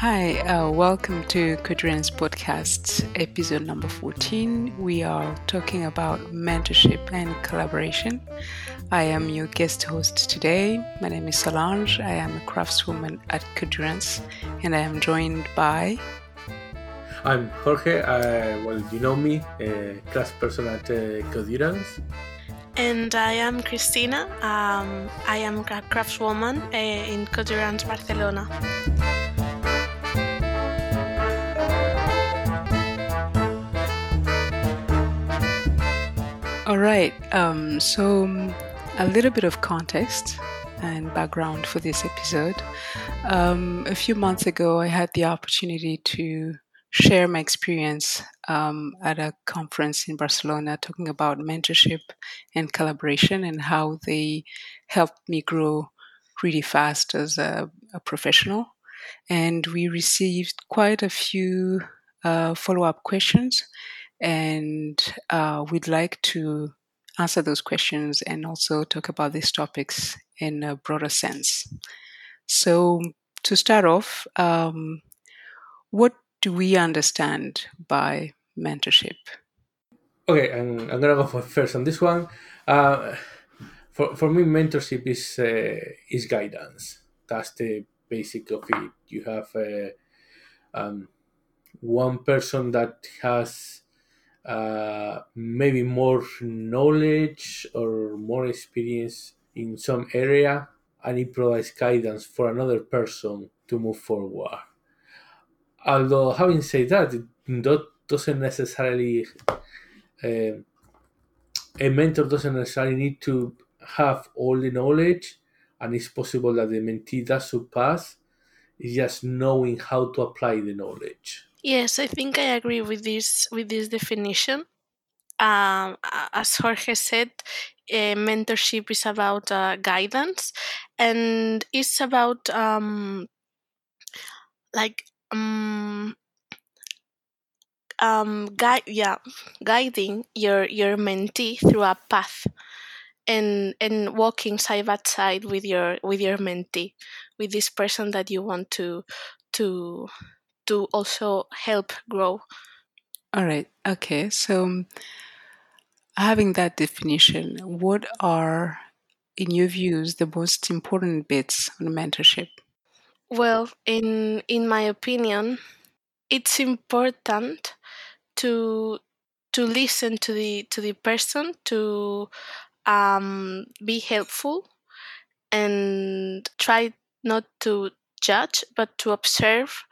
Hi, uh, welcome to Codurance Podcast, episode number 14. We are talking about mentorship and collaboration. I am your guest host today. My name is Solange. I am a craftswoman at Codurance, and I am joined by. I'm Jorge. Uh, well, you know me, a class person at uh, Codurance. And I am Cristina. Um, I am a craftswoman uh, in Codurance Barcelona. All right. Um, so, um, a little bit of context and background for this episode. Um, a few months ago, I had the opportunity to share my experience um, at a conference in Barcelona talking about mentorship and collaboration and how they helped me grow really fast as a, a professional. And we received quite a few uh, follow up questions and uh, we'd like to answer those questions and also talk about these topics in a broader sense. So, to start off, um, what do we understand by mentorship? Okay, I'm, I'm gonna go first on this one. Uh, for, for me, mentorship is uh, is guidance. That's the basic of it. You have uh, um, one person that has uh, maybe more knowledge or more experience in some area and it provides guidance for another person to move forward. Although, having said that, that doesn't necessarily, uh, a mentor doesn't necessarily need to have all the knowledge, and it's possible that the mentee does surpass. It's just knowing how to apply the knowledge. Yes, I think I agree with this with this definition. Um, as Jorge said, uh, mentorship is about uh, guidance, and it's about um, like um, um, yeah, guiding your your mentee through a path, and and walking side by side with your with your mentee, with this person that you want to to to also help grow. All right. Okay. So, um, having that definition, what are, in your views, the most important bits on mentorship? Well, in in my opinion, it's important to to listen to the to the person to um, be helpful and try not to judge but to observe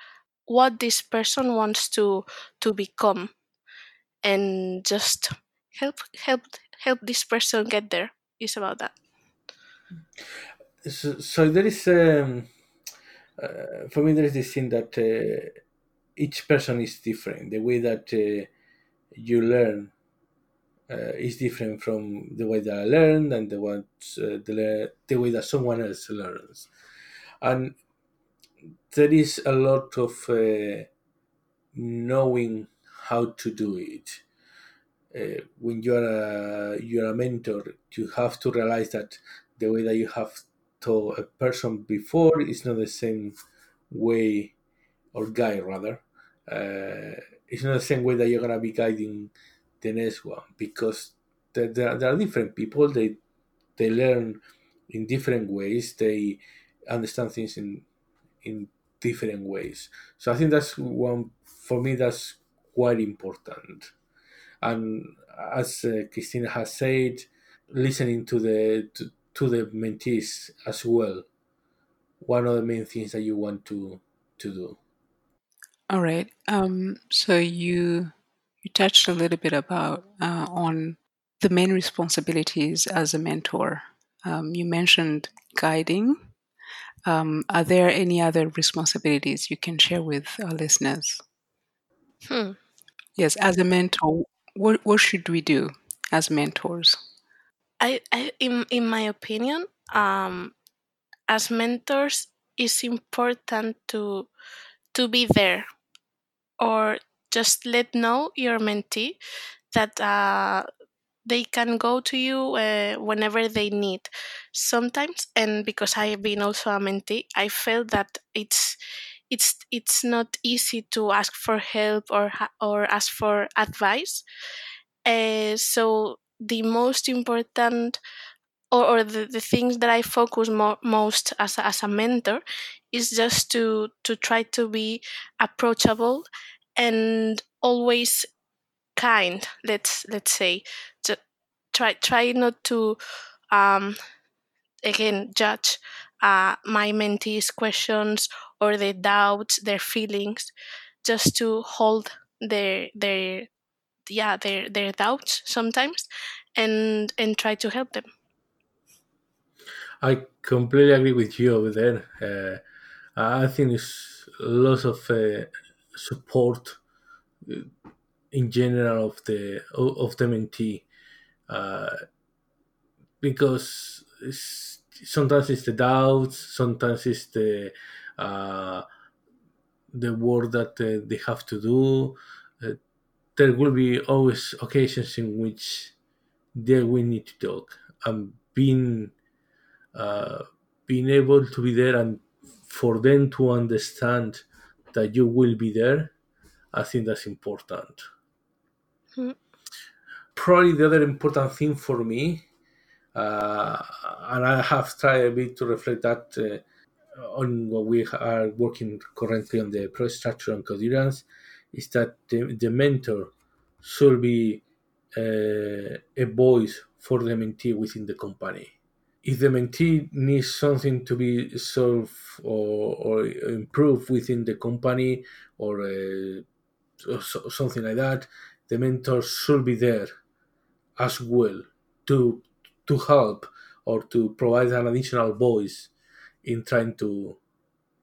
what this person wants to to become and just help help help this person get there. Is about that. So, so there is um, uh, for me there is this thing that uh, each person is different. The way that uh, you learn uh, is different from the way that I learned and the, what, uh, the, the way that someone else learns. And there is a lot of uh, knowing how to do it. Uh, when you're a you're a mentor, you have to realize that the way that you have taught a person before is not the same way, or guy rather. Uh, it's not the same way that you're gonna be guiding the next one because there, there, there are different people. They they learn in different ways. They understand things in in different ways. So I think that's one for me. That's quite important. And as uh, Christina has said, listening to the to, to the mentees as well. One of the main things that you want to to do. All right. Um, so you you touched a little bit about uh, on the main responsibilities as a mentor. Um, you mentioned guiding um, are there any other responsibilities you can share with our listeners? Hmm. Yes, as a mentor, what, what should we do as mentors? I, I in in my opinion, um, as mentors, it's important to to be there, or just let know your mentee that uh, they can go to you uh, whenever they need. Sometimes, and because I've been also a mentee, I felt that it's it's it's not easy to ask for help or or ask for advice. Uh, so the most important or, or the, the things that I focus mo- most as a, as a mentor is just to to try to be approachable and always kind. Let's let's say, try try not to um, again judge uh, my mentees' questions or their doubts, their feelings, just to hold their their yeah their their doubts sometimes, and and try to help them. I completely agree with you over there. Uh, I think it's lots of uh, support uh, in general of the of the mentee uh, because it's, sometimes it's the doubts, sometimes it's the uh, the work that uh, they have to do. Uh, there will be always occasions in which they will need to talk and being uh, being able to be there and for them to understand that you will be there i think that's important Mm. probably the other important thing for me uh, and i have tried a bit to reflect that uh, on what we are working currently on the pro structure and Codurance is that the, the mentor should be uh, a voice for the mentee within the company if the mentee needs something to be solved or, or improved within the company or, uh, or so- something like that, the mentor should be there as well to to help or to provide an additional voice in trying to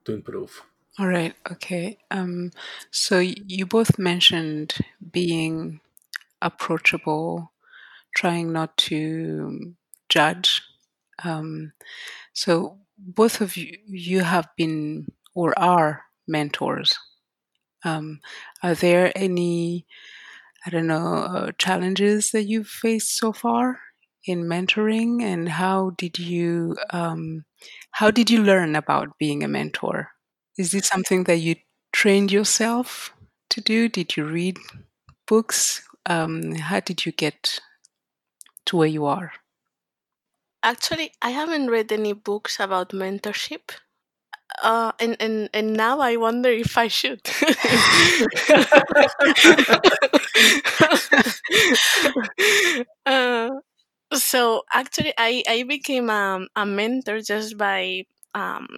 to improve. All right. Okay. Um, so you both mentioned being approachable, trying not to judge. Um, so both of you, you have been or are mentors. Um, are there any, I don't know, uh, challenges that you've faced so far in mentoring, and how did you, um, how did you learn about being a mentor? Is it something that you trained yourself to do? Did you read books? Um, how did you get to where you are? Actually, I haven't read any books about mentorship. Uh, and, and, and now I wonder if I should. uh, so actually, I, I became a, a mentor just by um,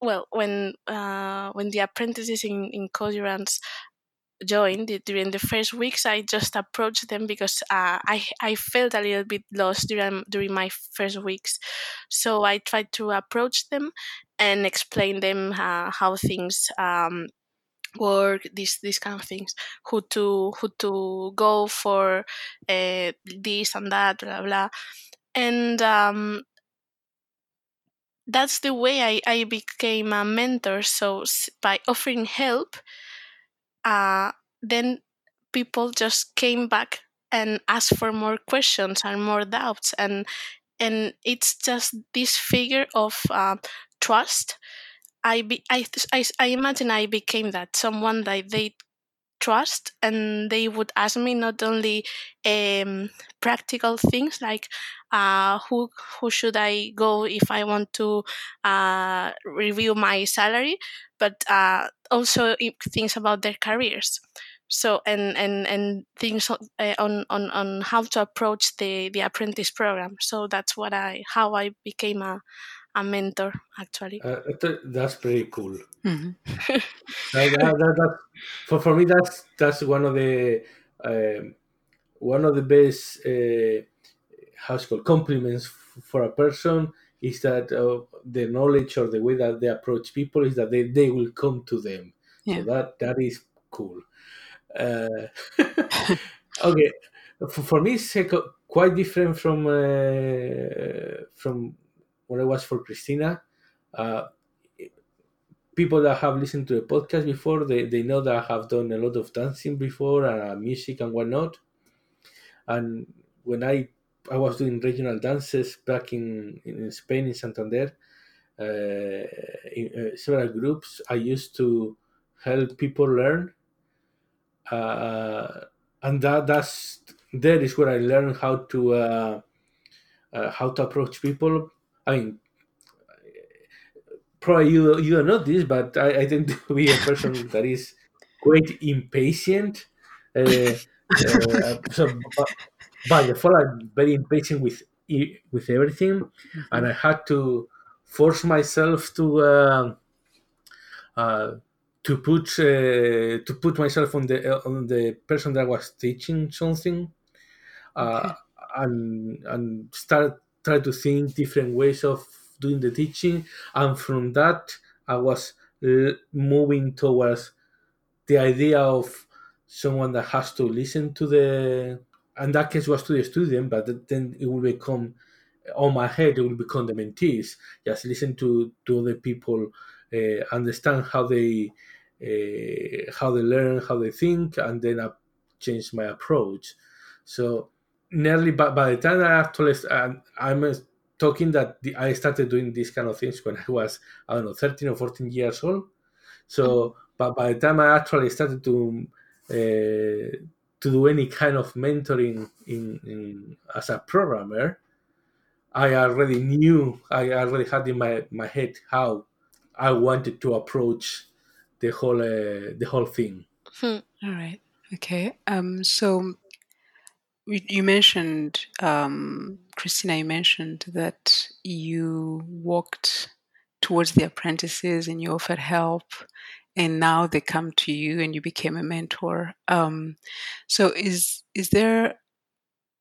well when uh, when the apprentices in in Codurance joined during the first weeks i just approached them because uh, I, I felt a little bit lost during, during my first weeks. So i tried to approach them and explain them uh, how things um, work these these kind of things. Who to who to go for uh, this and that blah blah and um, that's the way I, I became a mentor. So by offering help uh, then people just came back and asked for more questions and more doubts. And and it's just this figure of uh, trust. I, be, I i i imagine i became that someone that they trust and they would ask me not only um, practical things like uh, who who should I go if I want to uh, review my salary, but uh, also things about their careers. So and and and things on uh, on on on how to approach the the apprentice program. So that's what I how I became a a mentor actually. Uh, that's pretty cool. hmm That- that- that- that- for, for me, that's that's one of the um, one of the best uh, how's it called compliments for a person is that uh, the knowledge or the way that they approach people is that they, they will come to them. Yeah. So that that is cool. Uh, okay, for, for me, it's uh, quite different from uh, from what I was for Christina. Uh, people that have listened to the podcast before, they, they know that I have done a lot of dancing before and music and whatnot. And when I I was doing regional dances back in, in Spain in Santander, uh, in uh, several groups. I used to help people learn, uh, and that that's there is where I learned how to uh, uh, how to approach people. I mean, probably you you don't this, but I, I tend to be a person that is quite impatient. Uh, so, but, by default, I'm very impatient with with everything, and I had to force myself to uh, uh, to put uh, to put myself on the on the person that was teaching something, uh, Okay. and and start try to think different ways of doing the teaching, and from that I was moving towards the idea of someone that has to listen to the and that case was to the student but then it will become on my head it will become the mentees. Just listen to to other people uh, understand how they uh, how they learn how they think and then i change my approach. So nearly by, by the time i actually i'm, talking that the, i started doing these kind of things when i was i don't know 13 or 14 years old. So but by the time i actually started to uh, to do any kind of mentoring in, in as a programmer, I already knew, I already had in my, my head how I wanted to approach the whole uh, the whole thing. Hmm. All right. Okay. Um, so you mentioned, um, Christina, you mentioned that you walked towards the apprentices and you offered help, and now they come to you and you became a mentor. Um, so is is there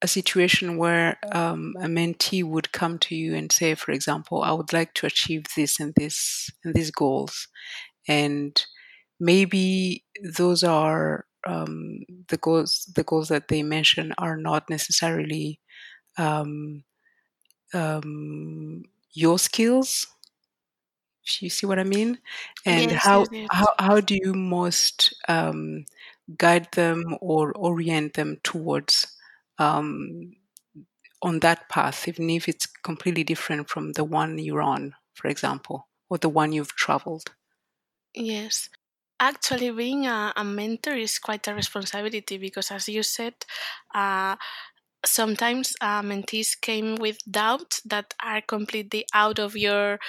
a situation where um, a mentee would come to you and say, for example, I would like to achieve this and this and these goals, and maybe those are um, the goals the goals that they mention are not necessarily um, um, your skills you see what i mean? And Yes, how yes, how, how do you most um, guide them or orient them towards um, on that path even if it's completely different from the one you're on for example or the one you've traveled? Yes. Actually, being a, a mentor is quite a responsibility because, as you said, uh, sometimes uh, mentees came with doubts that are completely out of your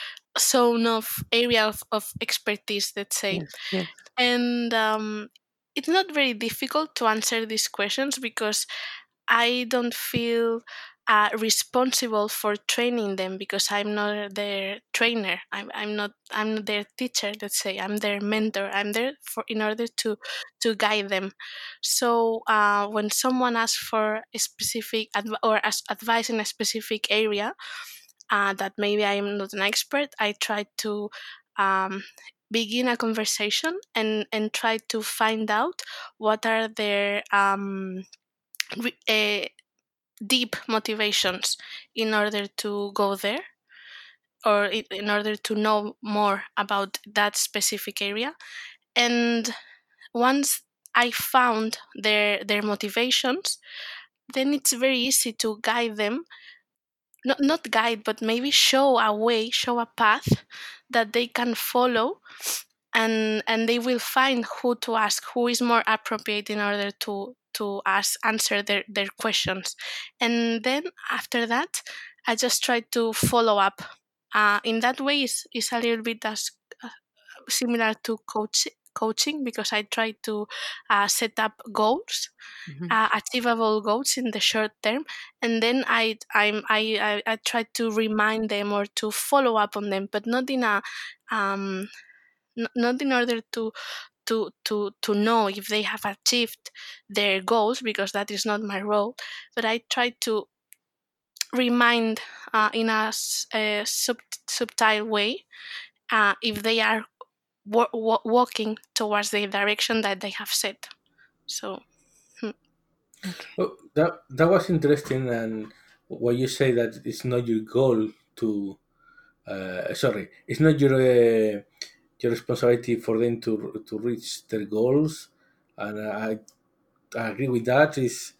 zone of area of, of expertise, let's say. yes yes And um, it's not very difficult to answer these questions because I don't feel uh, responsible for training them because I'm not their trainer. I'm, I'm not I'm not their teacher. Let's say I'm their mentor. I'm there for in order to to guide them. So uh, when someone asks for a specific adv- or as advice in a specific area uh, that maybe I am not an expert, I try to um, begin a conversation and and try to find out what are their um, uh, deep motivations in order to go there or in order to know more about that specific area. And once i found their their motivations then it's very easy to guide them not, not guide but maybe show a way show a path that they can follow and and they will find who to ask who is more appropriate in order to to ask answer their, their questions. And then after that i just try to follow up. Uh, in that way is is a little bit as uh, similar to coach, coaching because i try to uh, set up goals Mhm. uh, achievable goals in the short term and then I, I'm, I, I i try to remind them or to follow up on them but not in a um, n- not in order to to to to know if they have achieved their goals because that is not my role but i try to remind uh, in a sub, subtle way uh, if they are wa- wa- walking towards the direction that they have set so Oh, that that was interesting, and what you say that it's not your goal to. Uh, sorry, it's not your uh, your responsibility for them to to reach their goals, and I, I agree with that. Is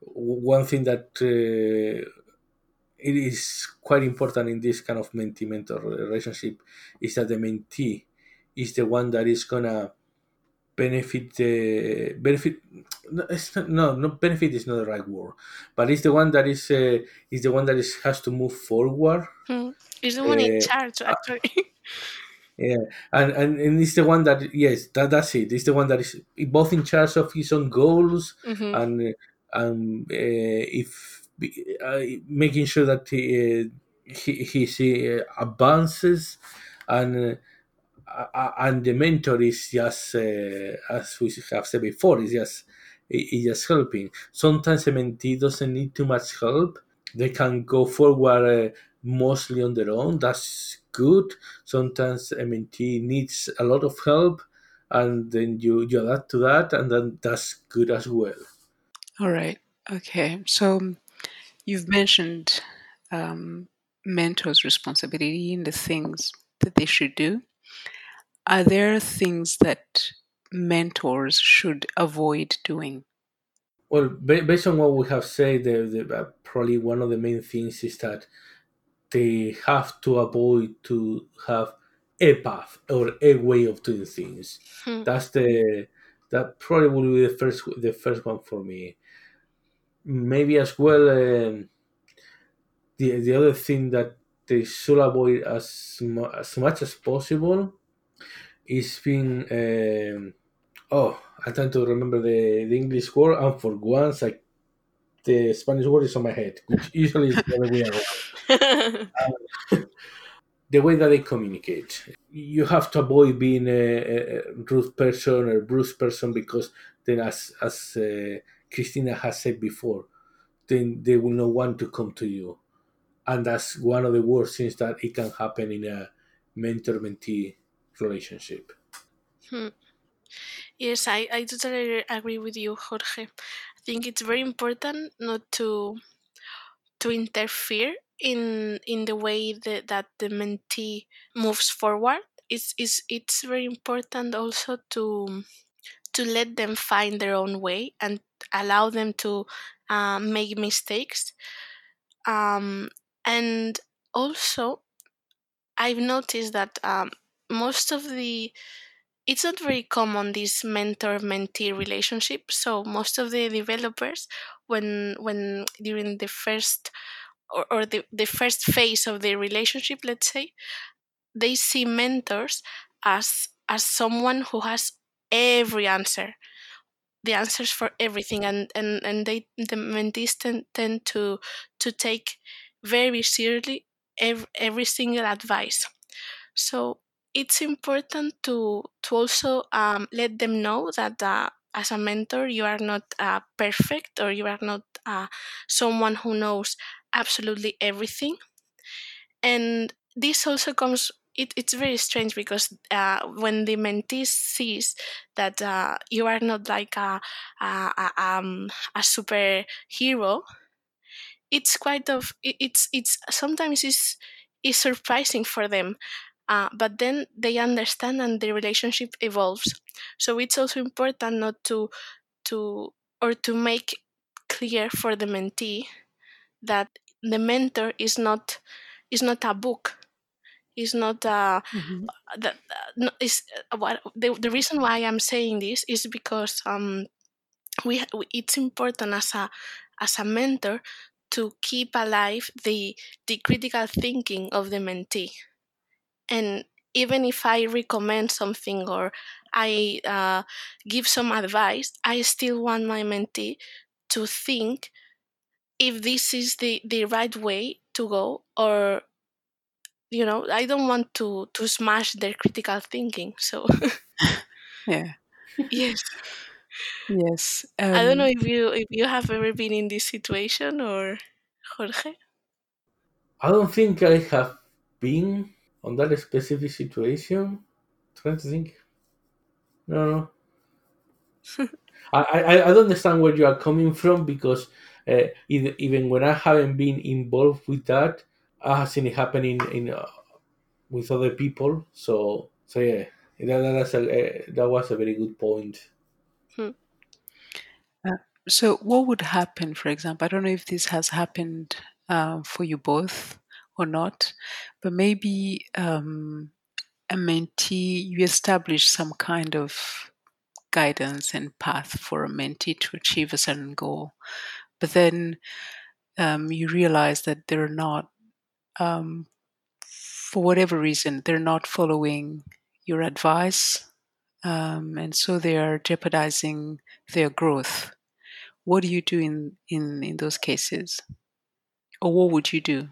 one thing that uh, it is quite important in this kind of mentee mentor relationship is that the mentee is the one that is gonna benefit the benefit no, not, no no benefit is not the right word but it's the one that is uh, is the one that is has to move forward Hmm. Is the one in Uh, charge actually? yeah and, and and it's the one that yes that, that's it it's the one that is both in charge of his own goals Mhm. and uh, and uh, if uh, making sure that he uh, he, he uh, advances and uh, uh, and the mentor is just uh, as we have said before is just is just helping sometimes a mentee doesn't need too much help they can go forward uh, mostly on their own that's good sometimes a mentee needs a lot of help and then you, you adapt to that and then that's good as well All right. Okay. So um, you've mentioned um, mentors' responsibility in the things that they should do. Are there things that mentors should avoid doing? Well, based on what we have said, the, the, uh, probably one of the main things is that they have to avoid to have a path or a way of doing things. Hmm. That's the that probably will be the first the first one for me. Maybe as well, um, the the other thing that they should avoid as mu- as much as possible. Is being um, oh I'm trying to remember the, the English word and for once I the Spanish word is on my head, which usually is the other way around. The way that they communicate, you have to avoid being a, a rude person or bruce person because then, as as uh, Christina has said before, then they will not want to come to you, and that's one of the worst things that it can happen in a mentor-mentee relationship. Hmm. Yes, I, I totally agree with you, Jorge. I think it's very important not to to interfere in in the way that, that the mentee moves forward. It's, it's it's very important also to to let them find their own way and allow them to uh, make mistakes. Um, and also, I've noticed that um, most of the it's not very common this mentor mentee relationship. So most of the developers when when during the first or, or the, the first phase of the relationship let's say they see mentors as as someone who has every answer the answers for everything. And and, and they the mentees tend, tend to to take very seriously every, every single advice. So it's important to to also um, let them know that uh, as a mentor you are not uh, perfect or you are not uh, someone who knows absolutely everything. And this also comes it, it's very strange because uh, when the mentee sees that uh, you are not like a, a, a, um, a superhero it's quite of it's it's sometimes it's it's surprising for them uh, but then they understand and the relationship evolves so it's also important not to to or to make clear for the mentee that the mentor is not is not a book is not a Mhm. that no, is uh, what the, the reason why i'm saying this is because um we we- it's important as a as a mentor to keep alive the the critical thinking of the mentee. And even if i recommend something or i uh, give some advice i still want my mentee to think if this is the the right way to go or you know i don't want to to smash their critical thinking so. Yeah. yes Yes. i don't know Um, if you if you have ever been in this situation or jorge I don't think I have been on that specific situation. i trying to think. No, no. I, I, I don't understand where you are coming from because uh, even, even when I haven't been involved with that, I have seen it happening in uh, with other people. So so yeah, that, that's a, uh, that was a very good point. So, what would happen, for example? I don't know if this has happened uh, for you both or not, but maybe um, a mentee, you establish some kind of guidance and path for a mentee to achieve a certain goal. But then um, you realize that they're not, um, for whatever reason, they're not following your advice. Um, and so they are jeopardizing their growth. What do you do in, in, in those cases? Or what would you do?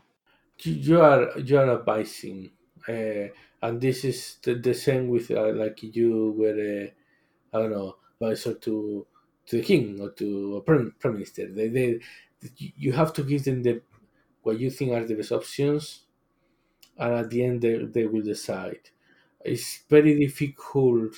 You, are you are advising, uh, and this is the, the same with uh, like you were uh, I don't know advisor to to the king or to a prime, prime minister. They, they you have to give them the what you think are the best options, and at the end they, they will decide. It's very difficult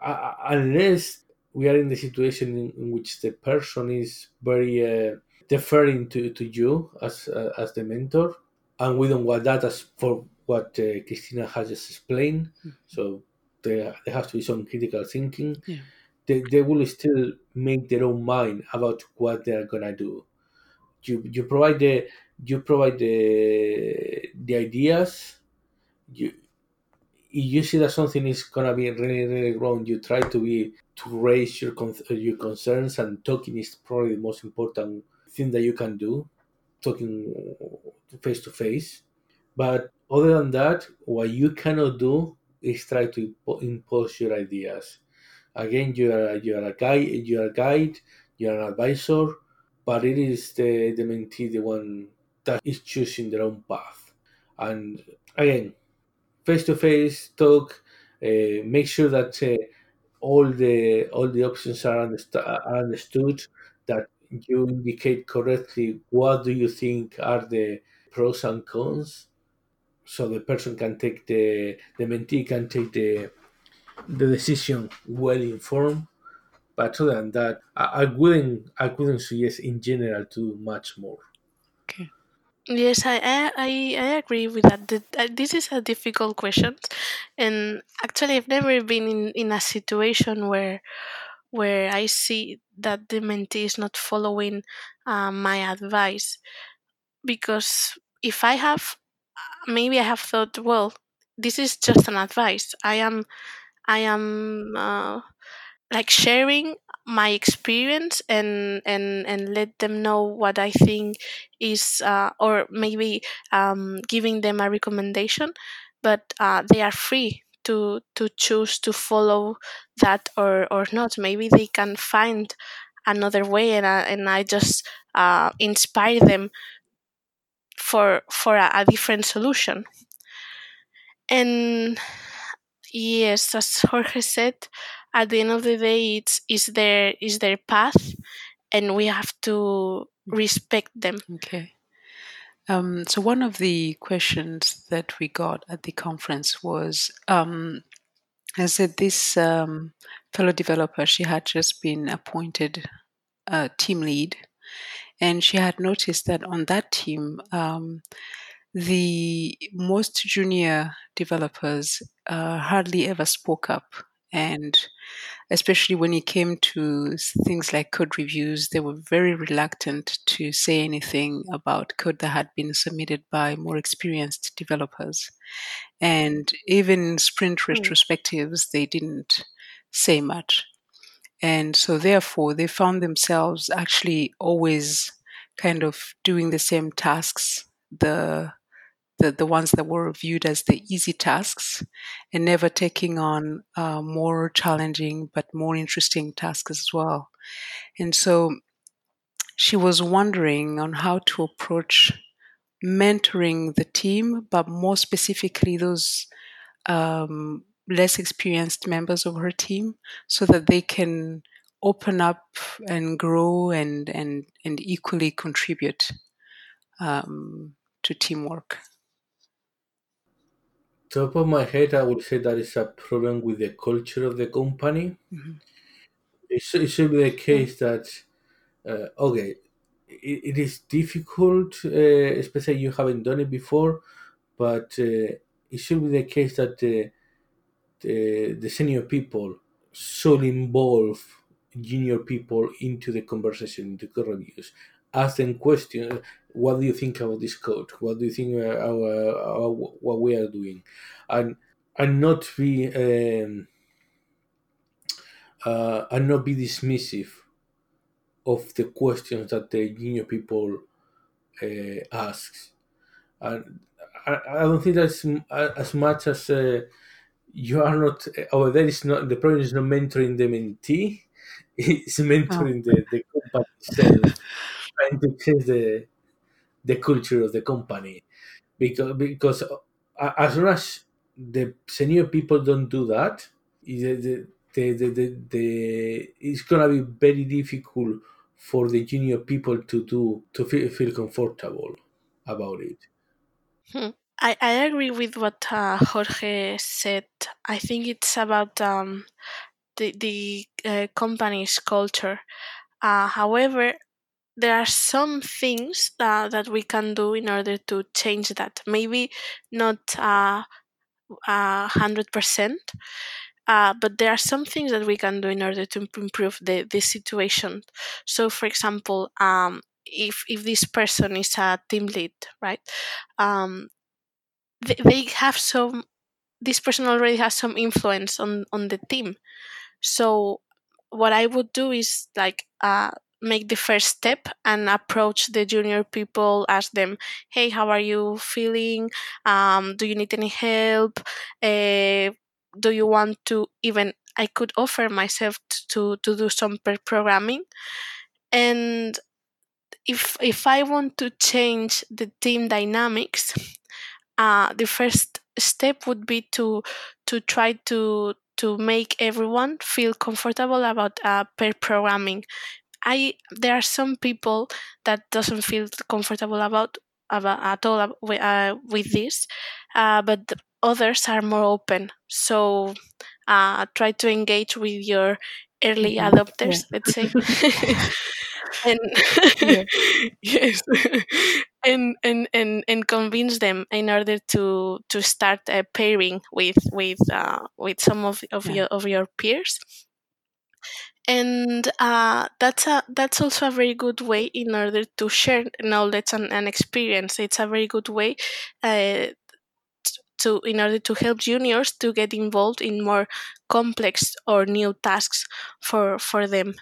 uh, unless we are in the situation in, in which the person is very uh, deferring to, to you as uh, as the mentor, and we don't want that as for what uh, Christina has just explained. So there, there has to be some critical thinking. Yeah. They, they will still make their own mind about what they are gonna do. You you provide the you provide the the ideas. You you see that something is gonna be really really wrong, you try to be to raise your con- uh, your concerns and talking is probably the most important thing that you can do. Talking face to face, but other than that, what you cannot do is try to impo- impose your ideas. Again, you are you are a guide, you are a guide, you are an advisor, but it is the the mentee the one that is choosing their own path. And again, face to face talk, uh, make sure that uh, all the all the options are, underst- are understood. That you indicate correctly what do you think are the pros and cons, so the person can take the the mentee can take the the decision well informed. But other than that, I, I wouldn't I wouldn't suggest in general to do much more. Yes, I I, I agree with that. Uh, This is a difficult question, and actually, I've never been in, in a situation where where I see that the mentee is not following uh, my advice. Because if I have, maybe I have thought, well, this is just an advice. I am, I am uh, like sharing my experience and and and let them know what I think is uh, or maybe um, giving them a recommendation. But uh, they are free to to choose to follow that or or not. Maybe they can find another way and I, and I just uh, inspire them for for a, a different solution. And yes as Jorge said at the end of the day it's is their is their path and we have to respect them Okay. Um, so one of the questions that we got at the conference was, um, I said this um, fellow developer, she had just been appointed team lead, and she had noticed that on that team, um, the most junior developers uh, hardly ever spoke up, and especially when it came to things like code reviews, they were very reluctant to say anything about code that had been submitted by more experienced developers. And even in sprint hmm. retrospectives, they didn't say much. And so, therefore, they found themselves actually always kind of doing the same tasks, the the, the ones that were viewed as the easy tasks and never taking on uh, more challenging but more interesting tasks as well. And so she was wondering on how to approach mentoring the team, but more specifically those um, less experienced members of her team so that they can open up and grow and, and, and equally contribute um, to teamwork. Top of my head, I would say that is a problem with the culture of the company. Mhm. It should, it should be the case that uh, okay, it, it is difficult, uh, especially you haven't done it before, but uh, it should be the case that the, the the senior people should involve junior people into the conversation, into code reviews, ask them questions. What do you think about this code? What do you think uh, our, our what we are doing? And and not be um, uh, and not be dismissive of the questions that the junior people uh, asks. And I, I don't think that's as much as uh, you are not, or there is not, the problem is not mentoring the mentee, it's mentoring the, the company itself, trying to change the, the culture of the company. Because, because as long as the senior people don't do that, the, the, the, the, it's gonna be very difficult for the junior people to do to feel, feel comfortable about it. Hmm. I, I agree with what uh, Jorge said. I think it's about um, the the uh, company's culture. Uh, however, there are some things that, that we can do in order to change that. Maybe not uh, hundred percent, uh, but there are some things that we can do in order to improve the, the situation. So, for example, um, if if this person is a team lead, right? Um, they, they have some. This person already has some influence on on the team. So, what I would do is like uh, make the first step and approach the junior people ask them hey how are you feeling? Um, do you need any help? Uh, do you want to even i could offer myself to to do some pair programming? And if if i want to change the team dynamics uh, the first step would be to to try to to make everyone feel comfortable about uh, pair programming i there are some people that doesn't feel comfortable about about at all uh, with this uh, but others are more open so uh, try to engage with your early Mhm. adopters let's say and Yeah. yes and, and and and convince them in order to to start uh, pairing with with uh, with some of of Yeah. your of your peers and uh, that's a that's also a very good way in order to share knowledge and, and experience. It's a very good way uh, to in order to help juniors to get involved in more complex or new tasks for for them.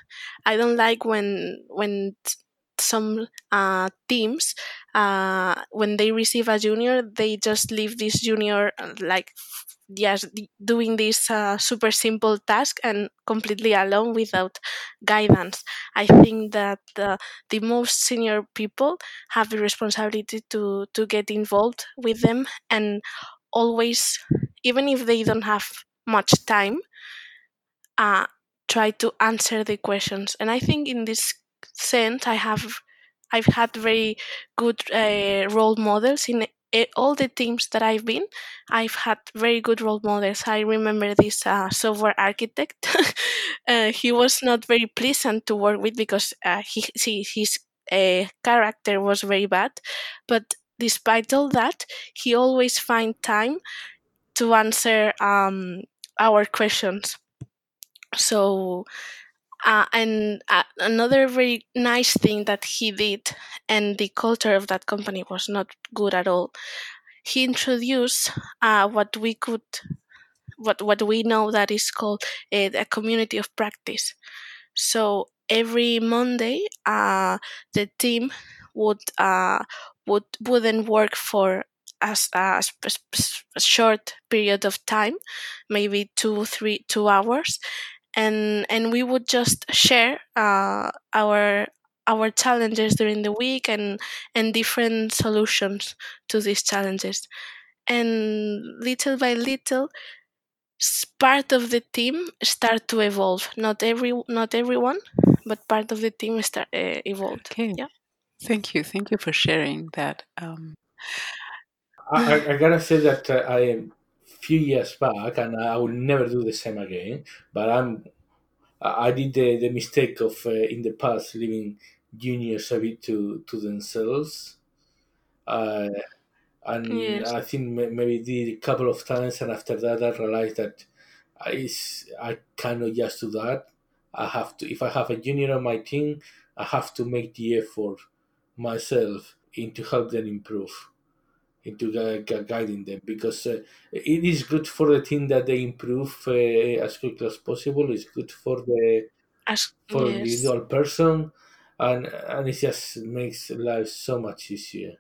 I don't like when when some uh, teams uh, when they receive a junior they just leave this junior uh, like yes doing this uh, super simple task and completely alone without guidance. I think that uh, the most senior people have the responsibility to to get involved with them and always even if they don't have much time uh, try to answer the questions. And i think in this sense i have i've had very good uh, role models in uh, all the teams that i've been i've had very good role models. I remember this uh, software architect. Uh, he was not very pleasant to work with because uh, he, he his uh, character was very bad. But despite all that he always find time to answer um, our questions. So uh, and uh, another very nice thing that he did and the culture of that company was not good at all. He introduced uh, what we could what what we know that is called a, a community of practice. So every monday uh, the team would uh, would wouldn't work for as a, a short period of time maybe two three two hours and and we would just share uh, our our challenges during the week and and different solutions to these challenges and little by little part of the team start to evolve not every not everyone but part of the team start uh, evolved Okay. yeah Thank you. Thank you for sharing that. Um, I, I, I gotta say that uh, I am few years back, and I will never do the same again. But I'm I I did the, the mistake of uh, in the past leaving juniors a bit to to themselves. Uh, and yes I think maybe did a couple of times, and after that I realized that i cannot just do that. I have to if I have a junior on my team, I have to make the effort myself into help them improve into gu- gu- guiding them because uh, it is good for the team that they improve uh, as quickly as possible. It's good for the As for the yes, individual person and and it just makes life so much easier.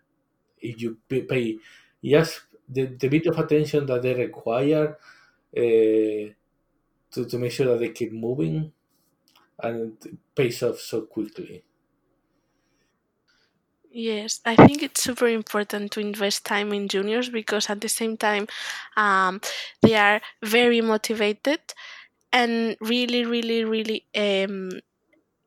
If you pay, pay just the, the bit of attention that they require uh, to, to make sure that they keep moving and it pays off so quickly yes. I think it's super important to invest time in juniors because at the same time, um, they are very motivated and really, really, really um,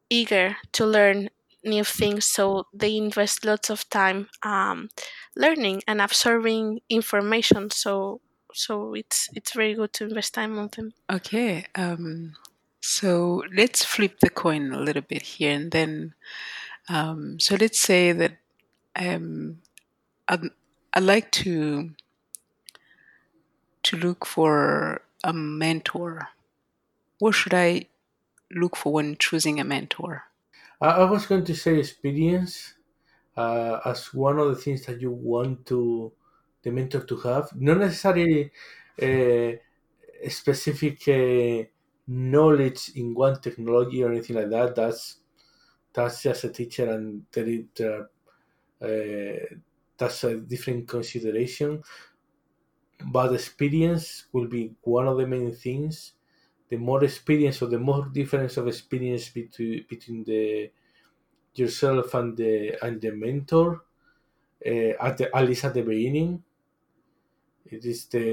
eager to learn new things. So they invest lots of time um, learning and absorbing information. So so it's it's very good to invest time on them. Okay, um, so let's flip the coin a little bit here, and then, um, so let's say that um, I'd, I'd like to to look for a mentor. What should I look for when choosing a mentor? I, was going to say experience uh, as one of the things that you want to the mentor to have, not necessarily uh, specific uh, knowledge in one technology or anything like that. That's that's just a teacher, and there is, uh, that's a different consideration. But experience will be one of the main things. The more experience or the more difference of experience between between the yourself and the and the mentor uh, at the at least at the beginning it is the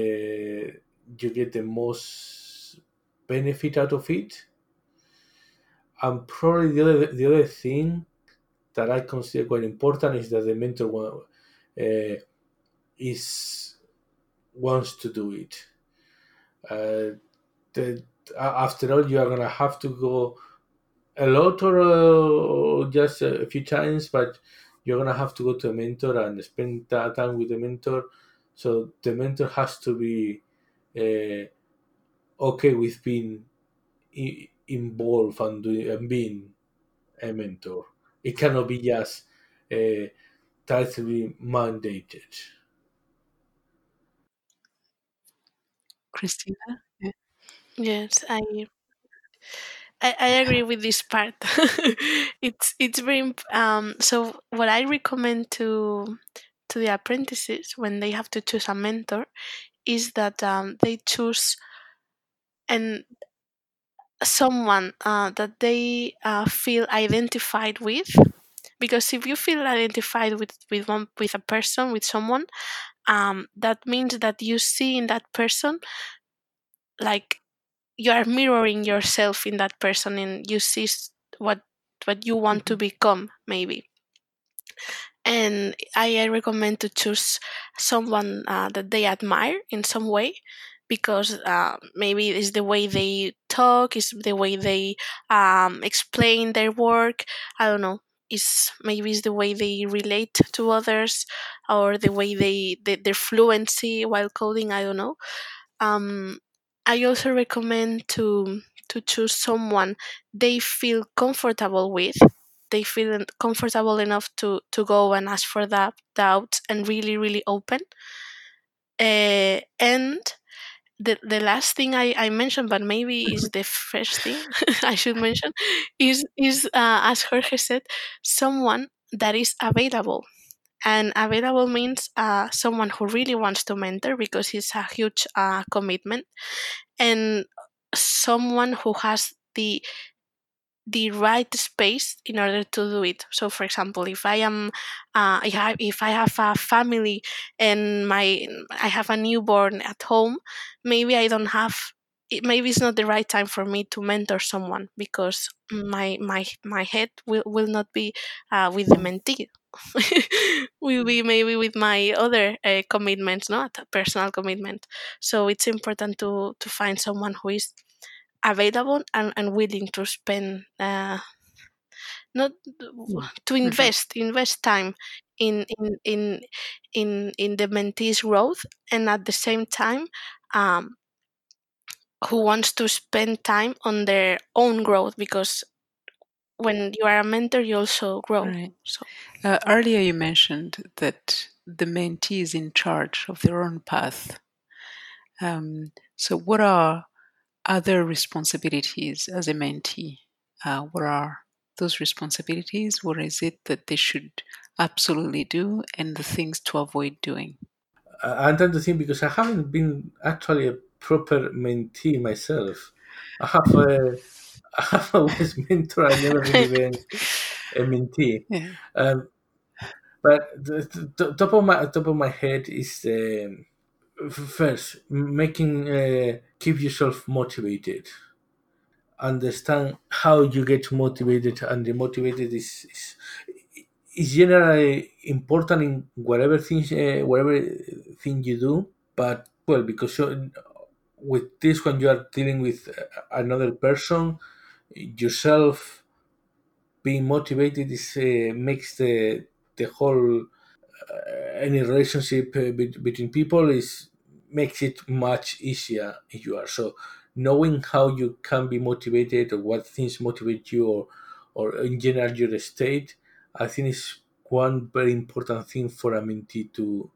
you get the most benefit out of it and probably the other the other thing that i consider quite important is that the mentor wa- uh, is wants to do it. Uh, the, after all you are gonna have to go a lot or uh, just a few times but you're gonna have to go to a mentor and spend that time with the mentor. So the mentor has to be uh, okay with being involved and, doing, and being a mentor it cannot be just uh, tightly mandated Christina? Yeah. Yes, I I, I agree with this part. it's it's very um. So what I recommend to to the apprentices when they have to choose a mentor is that um, they choose and someone uh, that they uh, feel identified with because if you feel identified with with one with a person with someone um, that means that you see in that person like you are mirroring yourself in that person and you see what what you want to become maybe. And I, I recommend to choose someone uh, that they admire in some way because uh, maybe it's the way they talk it's the way they um, explain their work i don't know is maybe it's the way they relate to others or the way they, they their fluency while coding i don't know. Um, i also recommend to to choose someone they feel comfortable with they feel comfortable enough to to go and ask for that doubt and really really open. Uh, and the, the last thing I, I mentioned, but maybe is the first thing I should mention, is is uh, as Jorge said, someone that is available. And available means uh, someone who really wants to mentor because it's a huge uh, commitment, and someone who has the the right space in order to do it. So, for example, if I am, uh, if, I, have a family and my I have a newborn at home, maybe I don't have. Maybe it's not the right time for me to mentor someone because my my my head will, will not be uh, with the mentee. will be maybe with my other uh, commitments, not personal commitment. So it's important to to find someone who is available and, and willing to spend uh, not to invest invest time in in in in in the mentee's growth and at the same time um, who wants to spend time on their own growth because when you are a mentor, you also grow. Right. So Uh, earlier, you mentioned that the mentee is in charge of their own path. Um, so, what are other responsibilities as a mentee? Uh, what are those responsibilities? What is it that they should absolutely do, and the things to avoid doing? I- I'm trying to think because I haven't been actually a proper mentee myself. I have a, I have always mentor. I never been a mentee. Yeah. Um, but the, the top of my top of my head is um, first making uh, keep yourself motivated. Understand how you get motivated, and the motivated is, is is generally important in whatever things uh, whatever thing you do. But well, because with this when you are dealing with uh, another person, yourself being motivated is uh, makes the the whole any relationship uh, be- between people is makes it much easier if you are. So knowing how you can be motivated or what things motivate you or or in general your state i think is one very important thing for a mentee to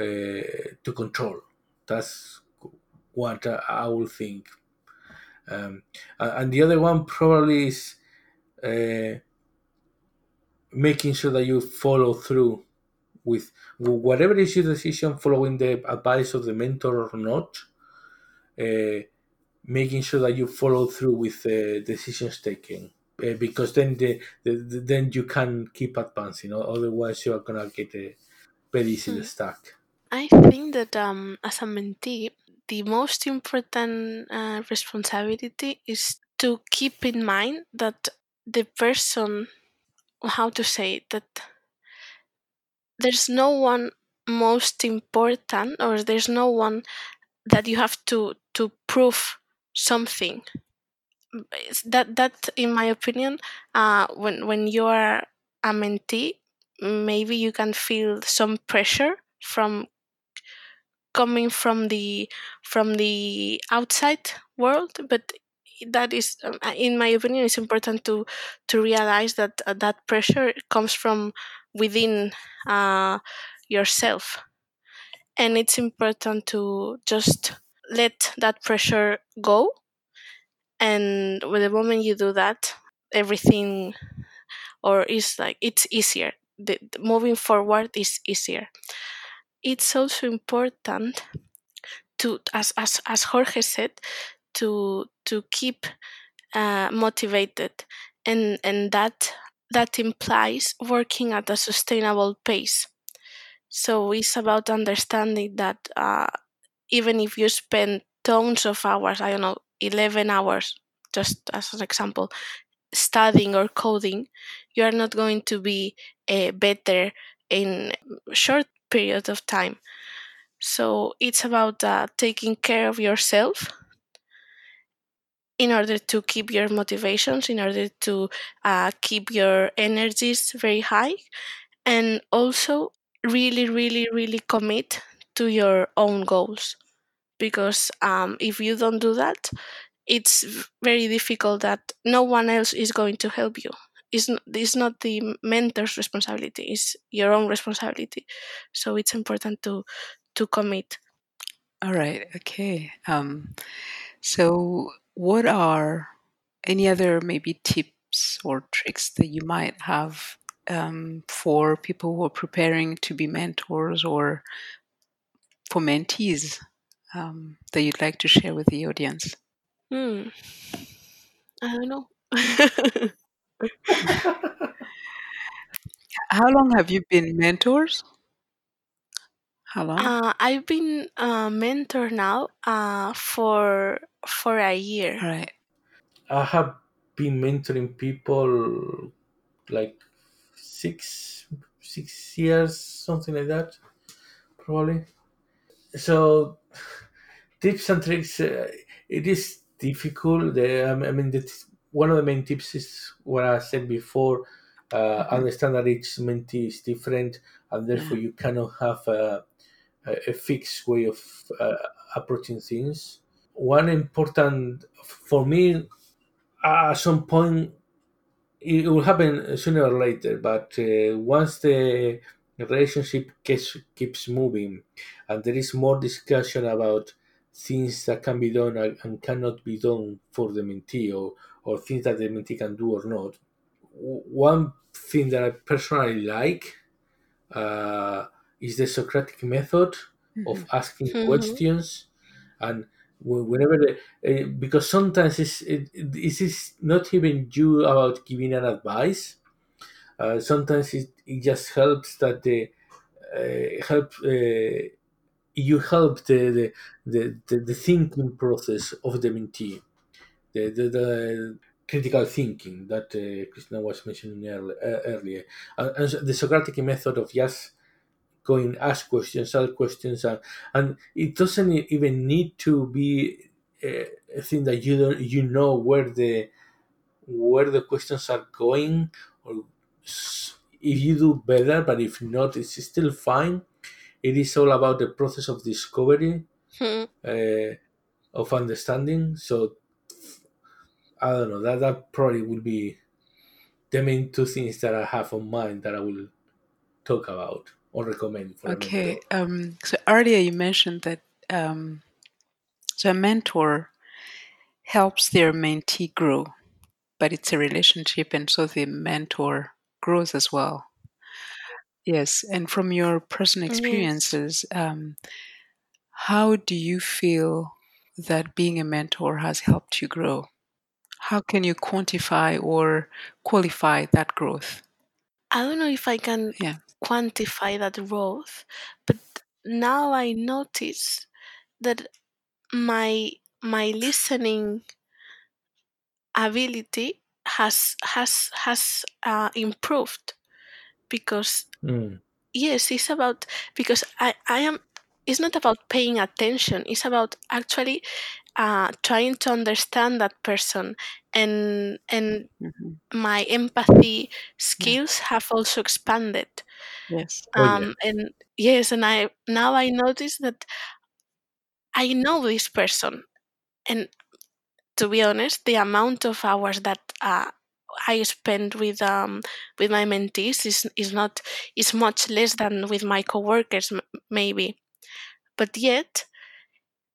uh, to control. That's what i will think. Um, and the other one probably is uh, making sure that you follow through with whatever is your decision, following the advice of the mentor or not, uh, making sure that you follow through with the decisions taken. Uh, because then the, the, the- then you can keep advancing. Otherwise, you are gonna get uh, very easily Hmm. stuck. I think that um, as a mentee, the most important uh, responsibility is to keep in mind that the person, how to say it, that there's no one most important or there's no one that you have to to prove something. That that in my opinion uh when when you are a mentee maybe you can feel some pressure from coming from the from the outside world but that is um, in my opinion it's important to to realize that uh, that pressure comes from within uh, yourself. And it's important to just let that pressure go. And with the moment you do that everything or is like it's easier. The, the moving forward is easier. It's also important to as as as jorge said to to keep uh, motivated. And and that that implies working at a sustainable pace. So it's about understanding that uh, even if you spend tons of hours i don't know 11 hours just as an example studying or coding you are not going to be uh, better in short period of time. So it's about uh, taking care of yourself in order to keep your motivations, in order to uh, keep your energies very high, and also really, really, really commit to your own goals. Because um, if you don't do that, it's very difficult that no one else is going to help you. It's not, it's not the mentor's responsibility, it's your own responsibility. So it's important to to commit. All right. Okay. Um, so, what are any other maybe tips or tricks that you might have um, for people who are preparing to be mentors or for mentees um, that you'd like to share with the audience? Hmm. I don't know. How long have you been mentors? How long? Uh, I've been a mentor now uh, for for a year. All right. I have been mentoring people like six six years, something like that, probably. So tips and tricks. Uh, it is difficult. The, I mean, the, one of the main tips is what I said before. Uh, Mhm. Understand that each mentee is different, and therefore you cannot have a, a, fixed way of uh, approaching things. One important for me, at some point, it will happen sooner or later. But uh, once the relationship keeps keeps moving, and there is more discussion about things that can be done and and cannot be done for the mentee, or or things that the mentee can do or not. One thing that I personally like uh, is the Socratic method of asking Mhm. questions, and whenever the, uh, because sometimes it's, it, it it is not even you about giving an advice. Uh, sometimes it, it just helps that the uh, help uh, you help the the, the, the the thinking process of the mentee, the, the, the critical thinking that uh, Christina was mentioning early, uh, earlier, and, and the Socratic method of just going ask questions, ask questions, and, and it doesn't even need to be a, a thing that you don't you know where the where the questions are going, or if you do better, but if not, it's still fine. It is all about the process of discovery, uh, of understanding. So I don't know that that probably will be the main two things that I have on mind that I will talk about or recommend for Okay. Um, so earlier you mentioned that um, so a mentor helps their mentee grow, but it's a relationship, and so the mentor grows as well. Yes. And from your personal Yes. experiences, um, how do you feel that being a mentor has helped you grow? How can you quantify or qualify that growth? I don't know if I can Yeah. Quantify that growth, but now I notice that my my listening ability has has has uh, improved because Mm. yes it's about because i i am it's not about paying attention it's about actually uh, trying to understand that person and and Mhm. my empathy skills have also expanded Yes. Oh yeah. um and yes and i now i notice that i know this person and to be honest the amount of hours that uh, i spend with um with my mentees is is not is much less than with my coworkers m- maybe but yet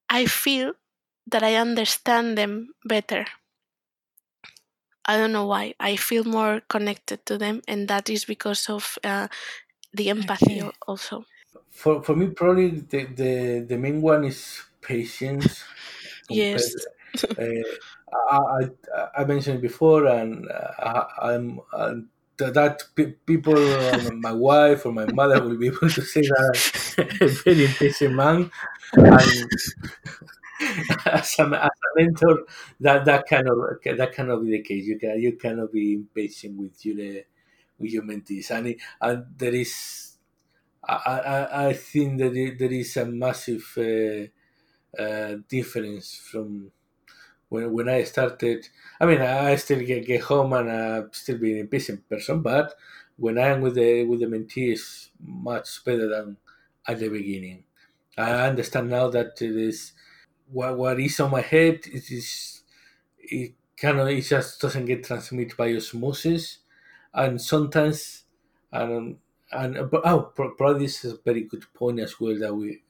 i feel that i understand them better i don't know why i feel more connected to them and that is because of uh, the empathy Okay. also For for me, probably the the, the main one is patience. Yes uh, I, I I mentioned before, and uh, I, I'm. Uh, that people, or my wife or my mother will be able to say that I'm a very impatient man, and as a, as a mentor, that that cannot that cannot be the case. You can you cannot be impatient with your with your mentees, and it, and there is I I, I think that there is a massive uh, uh, difference from when when I started. I mean, I still get, get home and I'm still being impatient person, but when I am with the with the mentee, it's much better than at the beginning. I understand now that it is what what is on my head it is it kind of it just doesn't get transmitted by osmosis. And sometimes and and but oh probably this is a very good point as well that we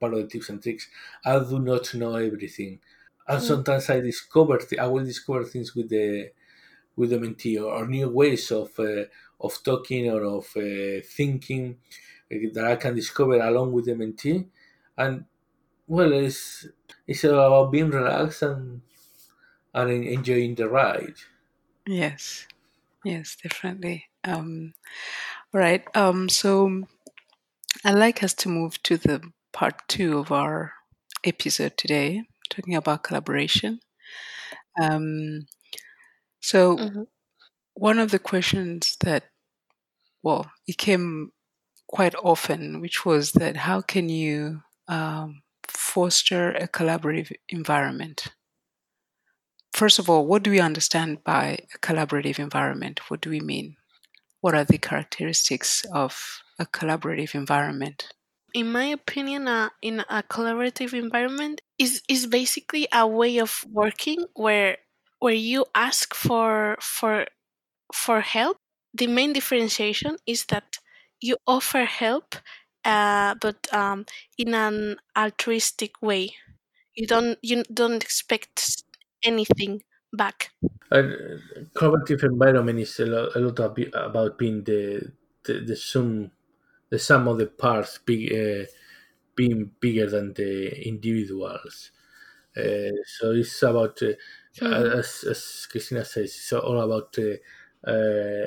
part of the tips and tricks i do not know everything. And Mm. sometimes i discover th- i will discover things with the with the mentee or, or new ways of uh, of talking or of uh, thinking uh, that i can discover along with the mentee. And well it's it's about being relaxed and and enjoying the ride. Yes. Yes, definitely. Um, all right. Um, so I'd like us to move to the part two of our episode today, talking about collaboration. Um, so Mhm. one of the questions that, well, it came quite often, which was that how can you um, foster a collaborative environment? First of all, what do we understand by a collaborative environment? What do we mean? What are the characteristics of a collaborative environment? in my opinion, uh, in a collaborative environment is is basically a way of working where where you ask for for for help, the main differentiation is that you offer help, uh, but um, in an altruistic way. You don't you don't expect anything back. Uh, collaborative environment is a lot, a lot of, about being the, the the sum the sum of the parts big, uh, being bigger than the individuals. Uh, so it's about uh, Mhm. as, as Christina says, it's all about uh, uh,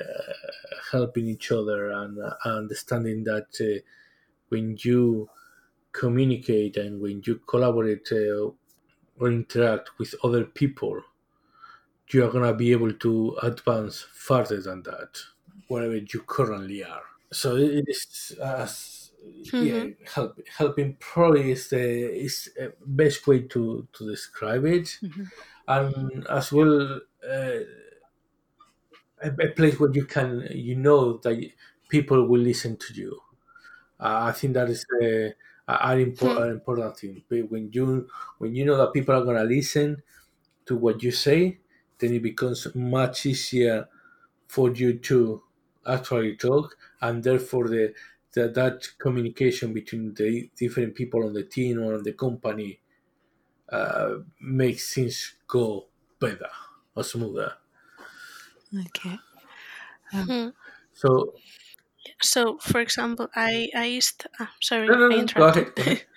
helping each other and uh, understanding that uh, when you communicate and when you collaborate uh, or interact with other people, you are gonna be able to advance further than that, wherever you currently are. So it is as yeah, Mhm. help, helping probably is the is best way to to describe it, Mhm. and as well uh, a, a place where you can you know that people will listen to you. Uh, I think that is uh, an, import, an important thing. When you when you know that people are gonna listen to what you say, then it becomes much easier for you to actually talk, and therefore the, the that communication between the different people on the team or on the company uh, makes things go better or smoother. Okay. Hmm. So So, for example, I I st- ah, sorry no, no, I no, go interrupted. ahead, go ahead.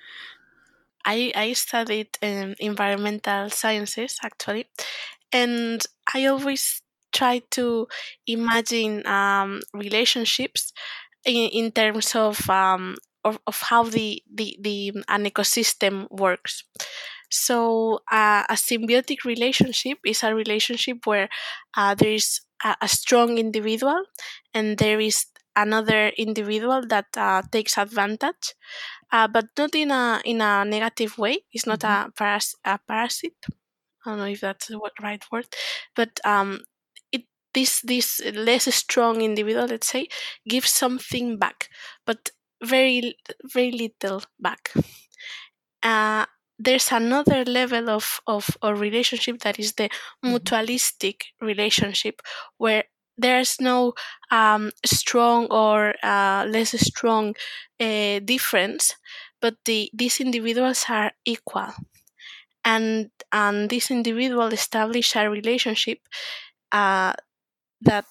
I I studied um, environmental sciences actually, and I always try to imagine um, relationships in, in terms of um, of, of how the, the the an ecosystem works. So uh, a symbiotic relationship is a relationship where uh, there is a, a strong individual and there is another individual that uh, takes advantage, uh, but not in a in a negative way. It's not a, paras- a parasite. I don't know if that's the right word, but um, it this this less strong individual, let's say, gives something back, but very very little back. Uh, there's another level of, of a relationship that is the mutualistic relationship where there's no um, strong or uh, less strong uh, difference but the, these individuals are equal. And and this individual establish a relationship uh, that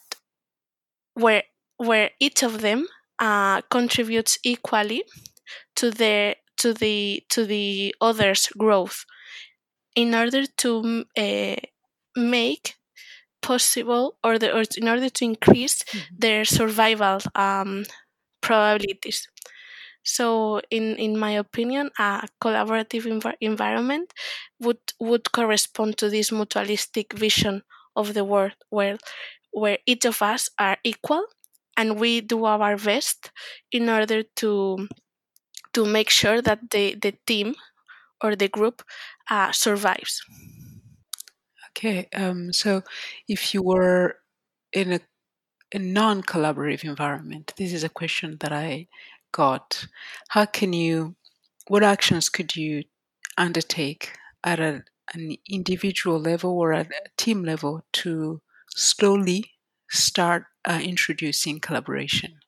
where where each of them uh, contributes equally to the to the to the other's growth. In order to uh, make possible or, the, or in order to increase their survival um, probabilities. So in in my opinion a collaborative env- environment would would correspond to this mutualistic vision of the world where where each of us are equal and we do our best in order to to make sure that the the team or the group uh, survives Okay. Um, so if you were in a, a non collaborative environment, this is a question that I got. How can you, what actions could you undertake at a, an individual level or at a team level to slowly start uh, introducing collaboration?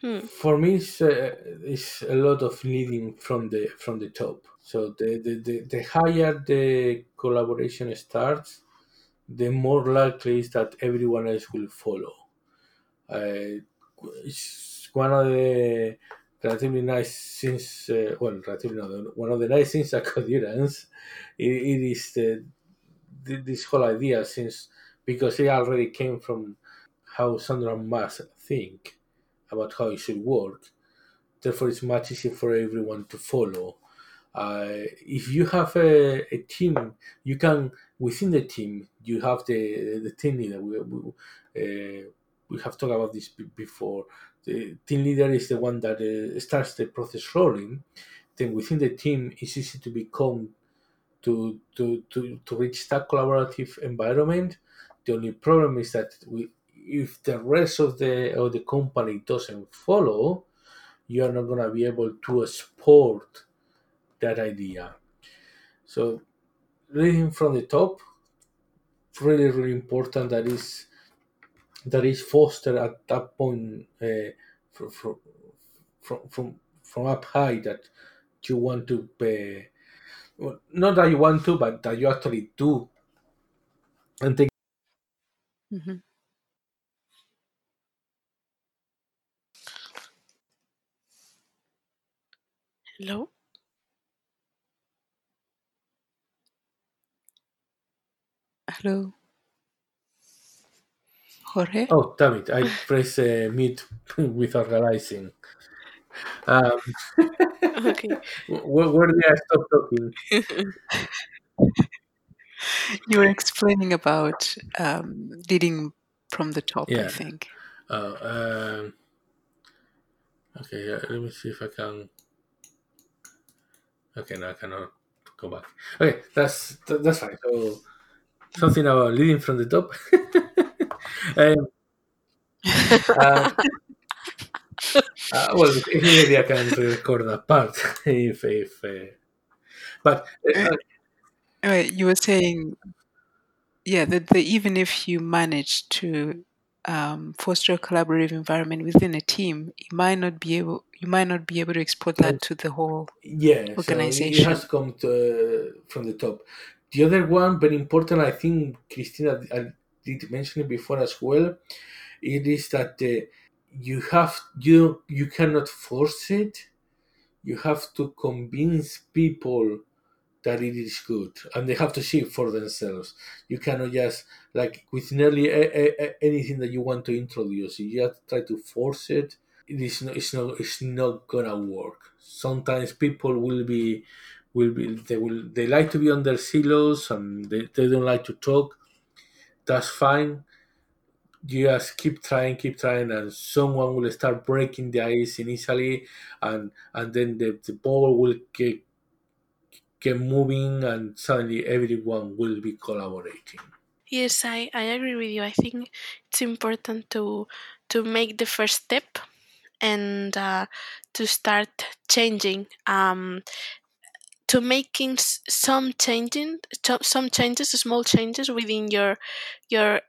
Hmm. For me, it's, uh, it's a lot of leading from the from the top. So the, the, the, the higher the collaboration starts, the more likely is that everyone else will follow. Uh, it's one of the relatively nice things, uh, well, relatively not, one of the nice things at Codurance it, it is the, th- this whole idea since because it already came from how Sandro must think about how it should work. Therefore, it's much easier for everyone to follow. Uh, if you have a, a team, you can within the team you have the the team leader. We, we, uh, we have talked about this before. The team leader is the one that uh, starts the process rolling. Then within the team, it's easy to become to to to, to reach that collaborative environment. The only problem is that we, if the rest of the of the company doesn't follow, you are not going to be able to export that idea. So reading from the top, really really important. That is that is fostered at that point uh, from, from from from up high that you want to pay well, not that you want to but that you actually do and take hmm Hello? Hello, Jorge. oh damn it i press uh, mute without realizing um, Okay. where, where did i stop talking You were explaining about um, leading from the top, I think. Oh, um, okay. Yeah, let me see if I can. Okay, no, I cannot go back. Okay, that's that's fine. So something about leading from the top. um, uh, uh, well, maybe I can record that part if if. Uh, but uh, Anyway, you were saying, yeah, that the, even if you manage to um, foster a collaborative environment within a team, you might not be able you might not be able to export that to the whole. yeah, so it Organization. has to come to, from the top. The other one, very important, I think Christina I did mention it before as well. It is that uh, you have you you cannot force it. You have to convince people that it is good, and they have to see for themselves. You cannot just like with nearly a, a, a- anything that you want to introduce. You just try to force it. It is not. It's not. It's not gonna work. Sometimes people will be will be they will they like to be on their silos and they, they don't like to talk. That's fine you just keep trying, keep trying, and someone will start breaking the ice initially, and and then the, the ball will get get moving, and suddenly everyone will be collaborating. Yes, I, I agree with you. I think it's important to to make the first step and uh, to start changing. Um, to making some changing some changes, small changes within your your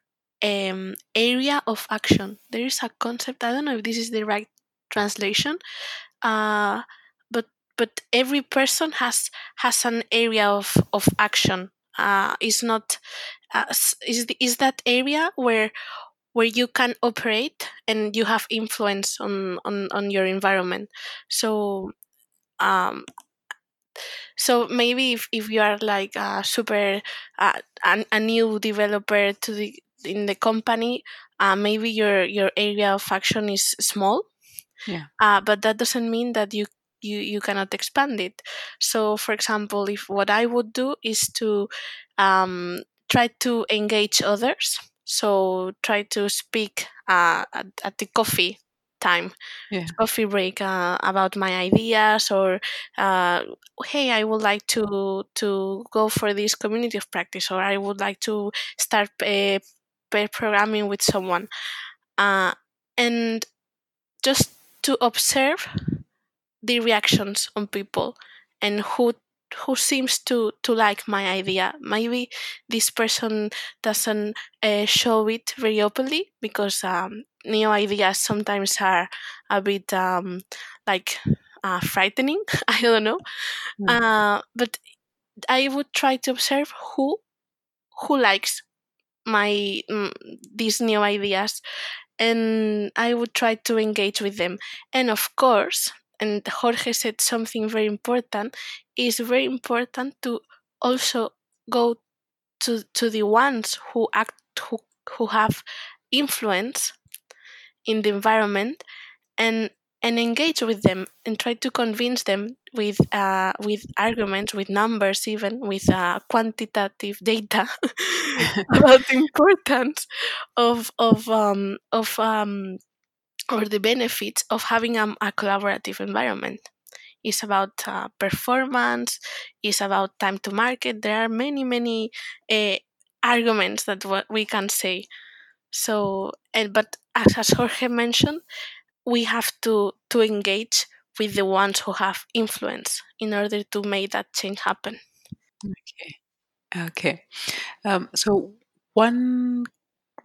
um, area of action. There is a concept. I don't know if this is the right translation, uh, but every person has has an area of of action. Uh, is not uh, is is that area where where you can operate and you have influence on on, on your environment. So um, so maybe if, if you are like a super uh, a, a new developer to the in the company, uh, maybe your your area of action is small, Yeah. uh, but that doesn't mean that you you you cannot expand it. So, for example, if what I would do is to um, try to engage others, so try to speak uh, at, at the coffee time Yeah. coffee break uh, about my ideas or uh, hey i would like to to go for this community of practice or i would like to start uh, pair programming with someone uh, and just to observe the reactions on people and who who seems to to like my idea maybe this person doesn't uh, show it very openly because um, new ideas sometimes are a bit um, like uh, frightening i don't know Mm. uh, but i would try to observe who who likes my mm, these new ideas and I would try to engage with them. And of course, and Jorge said something very important, it's very important to also go to, to the ones who act who, who have influence in the environment and and engage with them and try to convince them with uh, with arguments, with numbers, even with uh, quantitative data about the importance of of um, of um, or the benefits of having a, a collaborative environment. It's about uh, performance. It's about time to market. There are many many uh, arguments that we can say. So, and but as, as Jorge mentioned, we have to to engage with the ones who have influence in order to make that change happen. Okay. Okay. Um, so one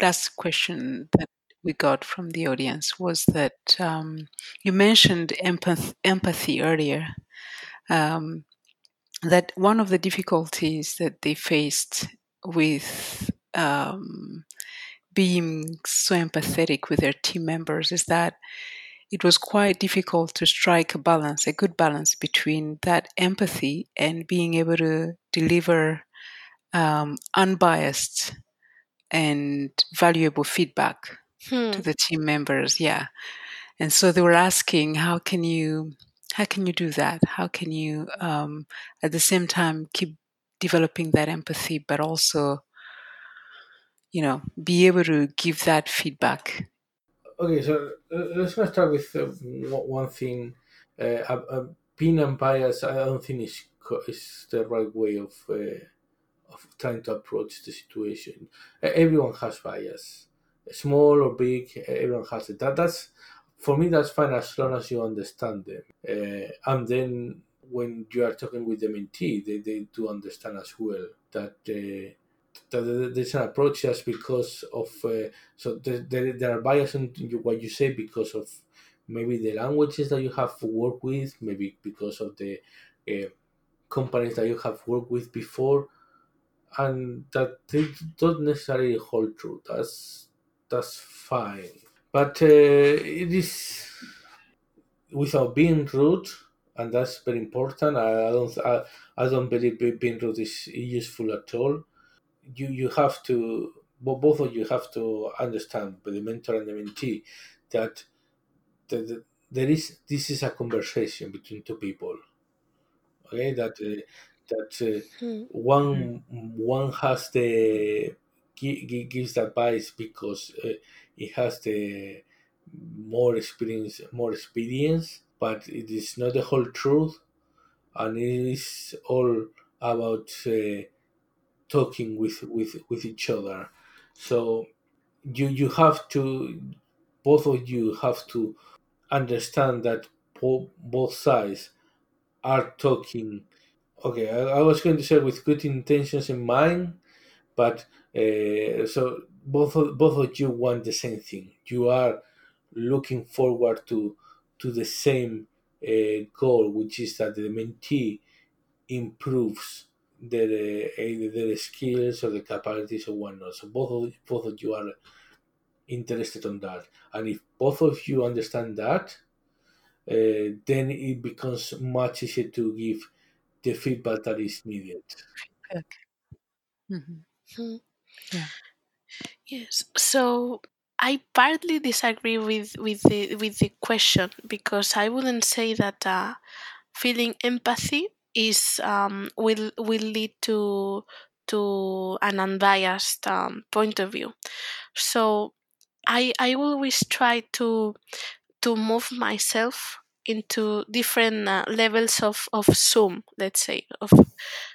last question that we got from the audience was that um, you mentioned empath- empathy earlier. Um, that one of the difficulties that they faced with um, being so empathetic with their team members is that it was quite difficult to strike a balance, a good balance between that empathy and being able to deliver um, unbiased and valuable feedback Hmm. to the team members. Yeah, and so they were asking, how can you, how can you do that? How can you, um, at the same time, keep developing that empathy, but also, you know, be able to give that feedback Okay, so uh, let's start with uh, one one thing. Uh, being unbiased, I don't think is is the right way of uh, of trying to approach the situation. Everyone has bias, small or big. uh, Everyone has it. That that's for me. That's fine as long as you understand them. Uh, and then when you are talking with the mentee, they, they do understand as well that. Uh, that there's an approach just because of uh, so there, there, there are bias in what you say because of maybe the languages that you have worked with maybe because of the uh, companies that you have worked with before and that they don't necessarily hold true that's that's fine. But uh, it is without being rude and that's very important. I, I don't I, I don't believe being rude is useful at all. You you have to both of you have to understand the mentor and the mentee that the, the, there is this is a conversation between two people. Okay? That uh, that uh, Hmm. one one has the gi- gives advice because uh, it has the more experience more experience but it is not the whole truth and it is all about uh, talking with with with each other. So you you have to both of you have to understand that bo- both sides are talking. Okay I, I was going to say with good intentions in mind but uh, so both of, both of you want the same thing you are looking forward to to the same uh, goal which is that the mentee improves their uh, their skills or the capabilities or whatnot. So both of both of you are interested on that, and if both of you understand that, uh, then it becomes much easier to give the feedback that is needed. feedback. Mhm. Yeah. Yes. So I partly disagree with with the with the question because I wouldn't say that uh, feeling empathy is um, will will lead to to an unbiased um, point of view. So I I always try to to move myself into different uh, levels of of zoom let's say of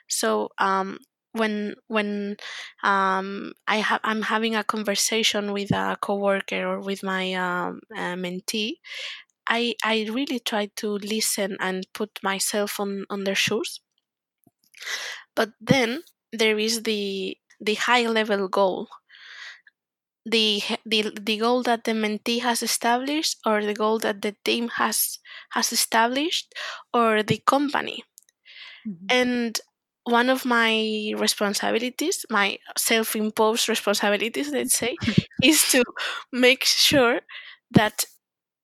so um when when um i have i'm having a conversation with a coworker or with my um, uh, mentee i i really try to listen and put myself on on their shoes. But then there is the the high level goal. The the the goal that the mentee has established or the goal that the team has has established or the company. Mhm. and one of my responsibilities my self-imposed responsibilities let's say is to make sure that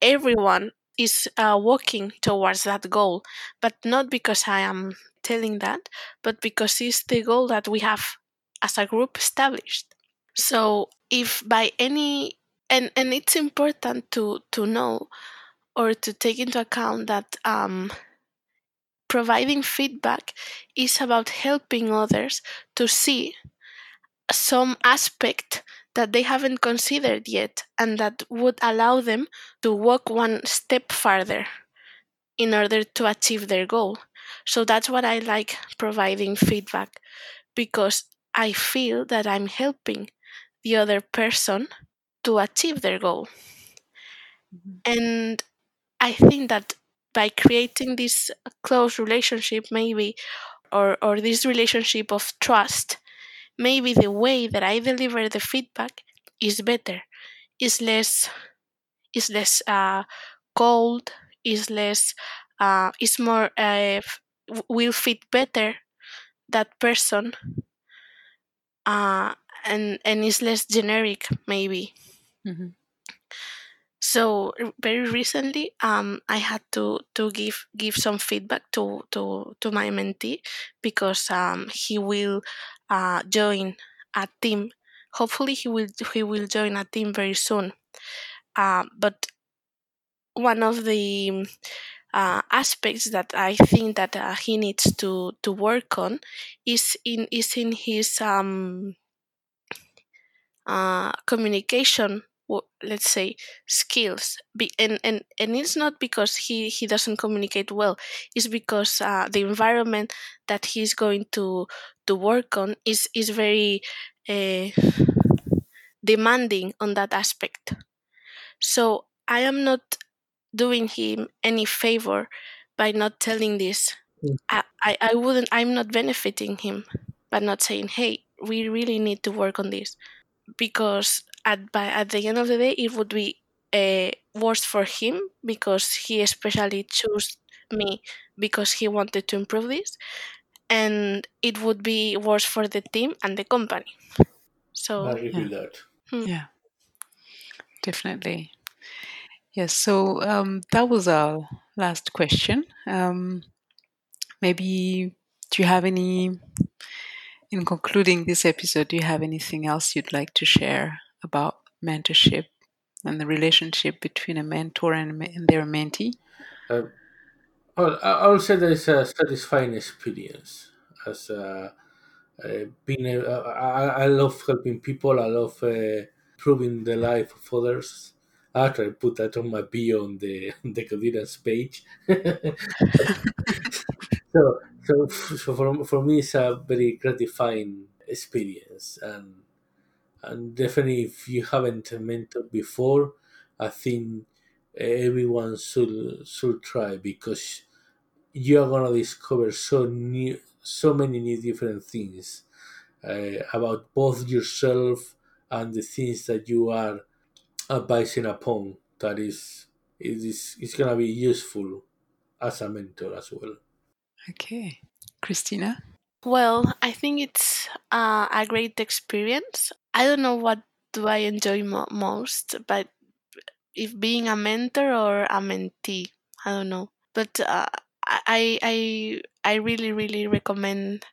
everyone is uh, walking towards that goal. But not because i am telling that but because it's the goal that we have as a group established. So if by any and and it's important to to know or to take into account that um, providing feedback is about helping others to see some aspect that they haven't considered yet and that would allow them to walk one step farther in order to achieve their goal. So that's what I like providing feedback because I feel that I'm helping the other person to achieve their goal. Mhm. And I think that by creating this close relationship, maybe, or, or this relationship of trust, maybe the way that I deliver the feedback is better is less is less uh, cold is less uh, is more uh, will fit better that person uh, and and is less generic maybe. Hmm so very recently um, i had to to give give some feedback to to to my mentee because um, he will uh, join a team. Hopefully he will he will join a team very soon. Uh, but one of the uh, aspects that I think that uh, he needs to to work on is in is in his um, uh, communication let's say skills. Be, and, and and it's not because he he doesn't communicate well. It's because uh, the environment that he's going to to work on is is very uh, demanding on that aspect. So i am not doing him any favor by not telling this. Mm. I, I i wouldn't i'm not benefiting him by not saying hey we really need to work on this. Because at by at the end of the day it would be uh, worse for him because he especially chose me because he wanted to improve this and it would be worse for the team and the company so I agree Yeah. with that. Yeah, definitely. Yes. So um, that was our last question. Um, maybe do you have any? In concluding this episode, do you have anything else you'd like to share about mentorship and the relationship between a mentor and, and their mentee? Uh, well, I I would say that it's a satisfying experience. As uh, uh, being, a, I, I love helping people. I love uh, improving the life of others. After I put that on my bio on the the Codurance page. so, so, so for, for me, it's a very gratifying experience, and and definitely, if you haven't mentored before, I think everyone should should try because you are gonna discover so new, so many new different things uh, about both yourself and the things that you are advising upon. That is, it is, it's gonna be useful as a mentor as well. Okay. Christina? Well, I think it's uh, a great experience. I don't know what do I enjoy mo- most, but if being a mentor or a mentee, I don't know. But uh, I I I really really recommend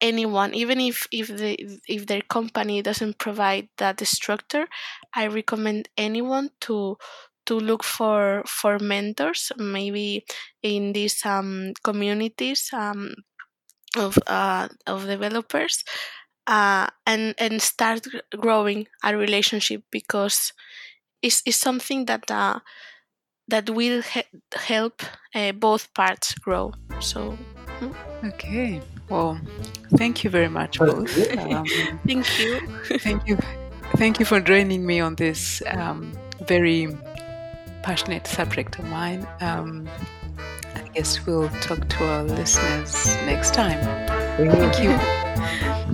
anyone, even if if the if their company doesn't provide that structure, I recommend anyone to to look for for mentors, maybe in these um, communities um, of uh, of developers, uh, and and start growing a relationship because it's, it's something that uh, that will he- help uh, both parts grow. So Okay. Well, thank you very much, both. Um, thank you. thank you. Thank you for joining me on this um, very passionate subject of mine. Um, I guess we'll talk to our listeners next time. Thank you.